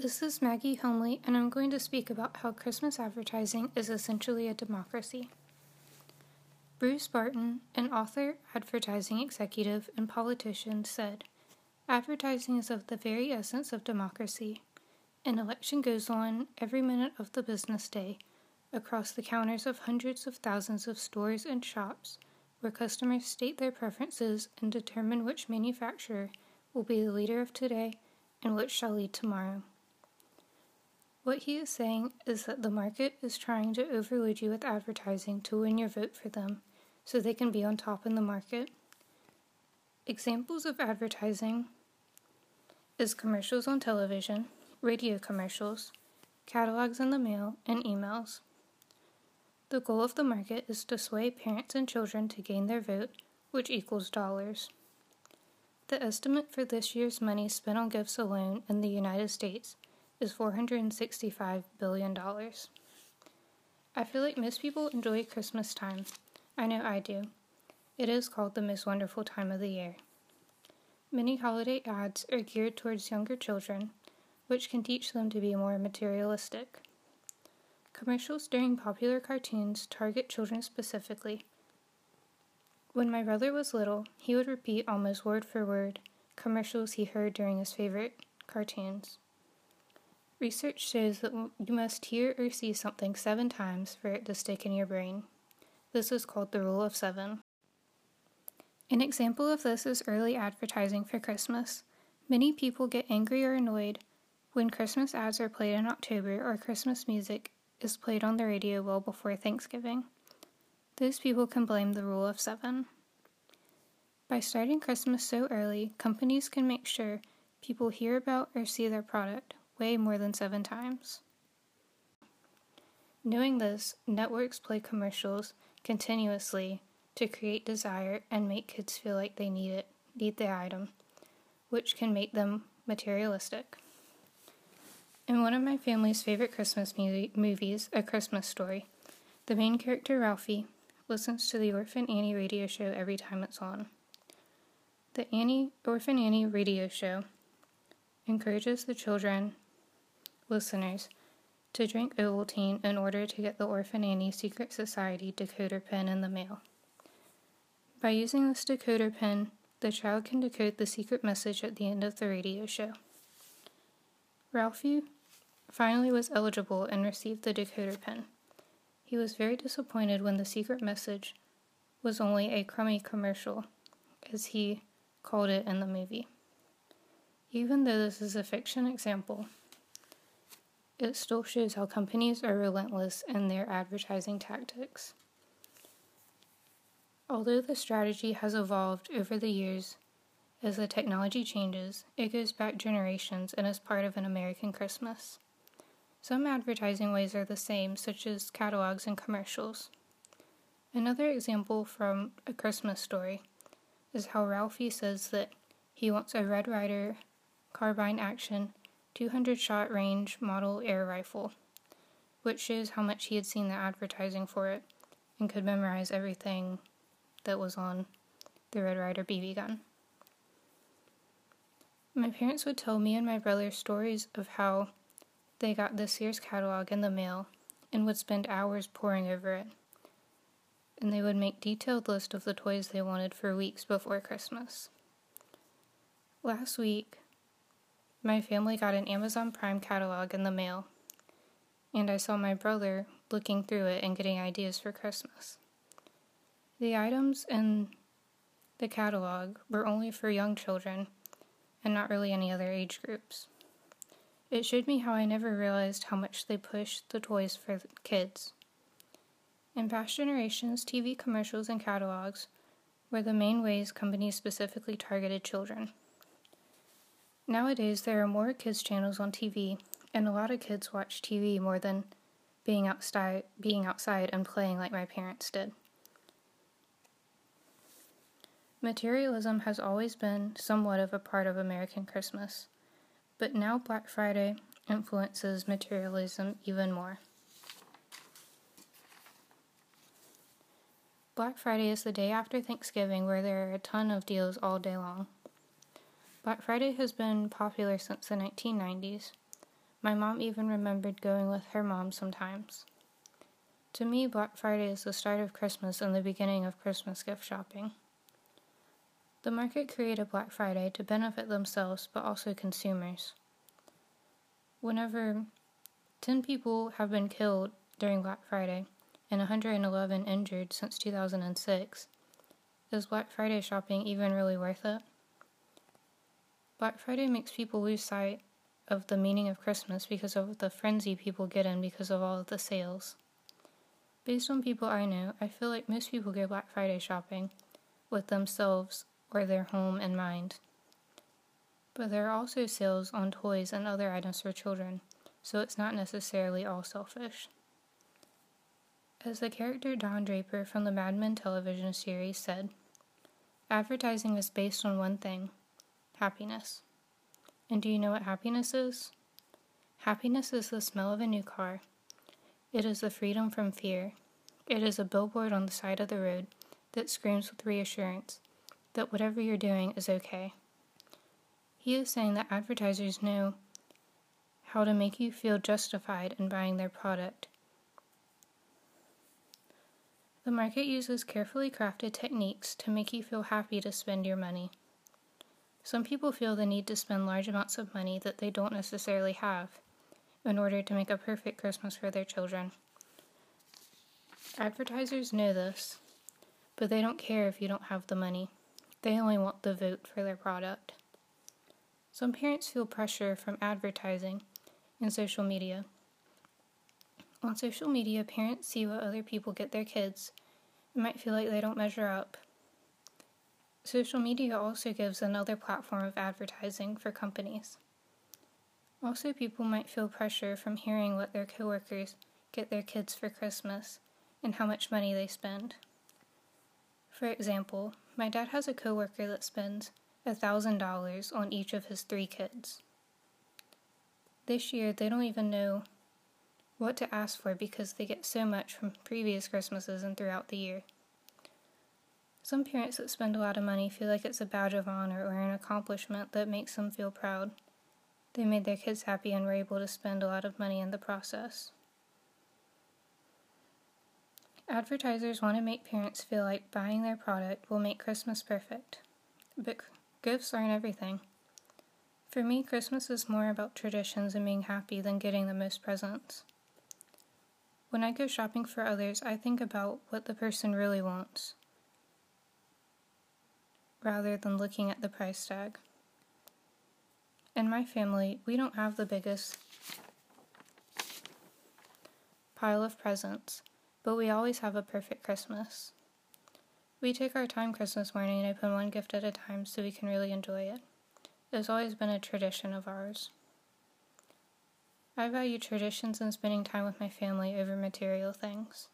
This is Maggie Homely, and I'm going to speak about how Christmas advertising is essentially a democracy. Bruce Barton, an author, advertising executive, and politician, said Advertising is of the very essence of democracy. An election goes on every minute of the business day across the counters of hundreds of thousands of stores and shops where customers state their preferences and determine which manufacturer will be the leader of today and which shall lead tomorrow. What he is saying is that the market is trying to overload you with advertising to win your vote for them so they can be on top in the market. Examples of advertising is commercials on television, radio commercials, catalogs in the mail, and emails. The goal of the market is to sway parents and children to gain their vote, which equals dollars. The estimate for this year's money spent on gifts alone in the United States is $465 billion. I feel like most people enjoy Christmas time. I know I do. It is called the most wonderful time of the year. Many holiday ads are geared towards younger children, which can teach them to be more materialistic. Commercials during popular cartoons target children specifically. When my brother was little, he would repeat almost word for word commercials he heard during his favorite cartoons. Research shows that you must hear or see something seven times for it to stick in your brain. This is called the rule of seven. An example of this is early advertising for Christmas. Many people get angry or annoyed when Christmas ads are played in October or Christmas music is played on the radio well before Thanksgiving. Those people can blame the rule of seven. By starting Christmas so early, companies can make sure people hear about or see their product way more than seven times. Knowing this, networks play commercials continuously to create desire and make kids feel like they need it, need the item, which can make them materialistic. In one of my family's favorite Christmas mu- movies, A Christmas Story, the main character Ralphie listens to the Orphan Annie radio show every time it's on. The Annie Orphan Annie radio show encourages the children listeners to drink Ovaltine in order to get the Orphan Annie Secret Society decoder pin in the mail. By using this decoder pin, the child can decode the secret message at the end of the radio show. Ralphie finally was eligible and received the decoder pin. He was very disappointed when the secret message was only a crummy commercial, as he called it in the movie. Even though this is a fiction example, it still shows how companies are relentless in their advertising tactics. Although the strategy has evolved over the years, as the technology changes, it goes back generations and is part of an American Christmas. Some advertising ways are the same, such as catalogs and commercials. Another example from A Christmas Story is how Ralphie says that he wants a Red Ryder carbine action 200 shot range model air rifle, which shows how much he had seen the advertising for it and could memorize everything that was on the Red Ryder BB gun. My parents would tell me and my brother stories of how they got the Sears catalog in the mail and would spend hours poring over it. And they would make detailed list of the toys they wanted for weeks before Christmas. Last week, my family got an Amazon Prime catalog in the mail, and I saw my brother looking through it and getting ideas for Christmas. The items in the catalog were only for young children and not really any other age groups. It showed me how I never realized how much they pushed the toys for kids. In past generations, TV commercials and catalogs were the main ways companies specifically targeted children. Nowadays, there are more kids' channels on TV, and a lot of kids watch TV more than being outside, being outside and playing like my parents did. Materialism has always been somewhat of a part of American Christmas, but now Black Friday influences materialism even more. Black Friday is the day after Thanksgiving where there are a ton of deals all day long. Black Friday has been popular since the 1990s, My mom even remembered going with her mom sometimes. To me, Black Friday is the start of Christmas and the beginning of Christmas gift shopping. The market created Black Friday to benefit themselves but also consumers. Whenever 10 people have been killed during Black Friday and 111 injured since 2006, is Black Friday shopping even really worth it? Black Friday makes people lose sight of the meaning of Christmas because of the frenzy people get in because of all of the sales. Based on people I know, I feel like most people go Black Friday shopping with themselves or their home in mind. But there are also sales on toys and other items for children, so it's not necessarily all selfish. As the character Don Draper from the Mad Men television series said, advertising is based on one thing happiness. And do you know what happiness is? Happiness is the smell of a new car. It is the freedom from fear. It is a billboard on the side of the road that screams with reassurance that whatever you're doing is okay. He is saying that advertisers know how to make you feel justified in buying their product. The market uses carefully crafted techniques to make you feel happy to spend your money. Some people feel the need to spend large amounts of money that they don't necessarily have in order to make a perfect Christmas for their children. Advertisers know this, but they don't care if you don't have the money. They only want the vote for their product. Some parents feel pressure from advertising and social media. On social media, parents see what other people get their kids and might feel like they don't measure up. Social media also gives another platform of advertising for companies. Also, people might feel pressure from hearing what their coworkers get their kids for Christmas and how much money they spend. For example, my dad has a coworker that spends $1,000 on each of his three kids. This year, they don't even know what to ask for because they get so much from previous Christmases and throughout the year. Some parents that spend a lot of money feel like it's a badge of honor or an accomplishment that makes them feel proud. They made their kids happy and were able to spend a lot of money in the process. Advertisers want to make parents feel like buying their product will make Christmas perfect. But gifts aren't everything. For me, Christmas is more about traditions and being happy than getting the most presents. When I go shopping for others, I think about what the person really wants rather than looking at the price tag. In my family, we don't have the biggest pile of presents, but we always have a perfect Christmas. We take our time Christmas morning and open one gift at a time so we can really enjoy it. It's always been a tradition of ours. I value traditions and spending time with my family over material things.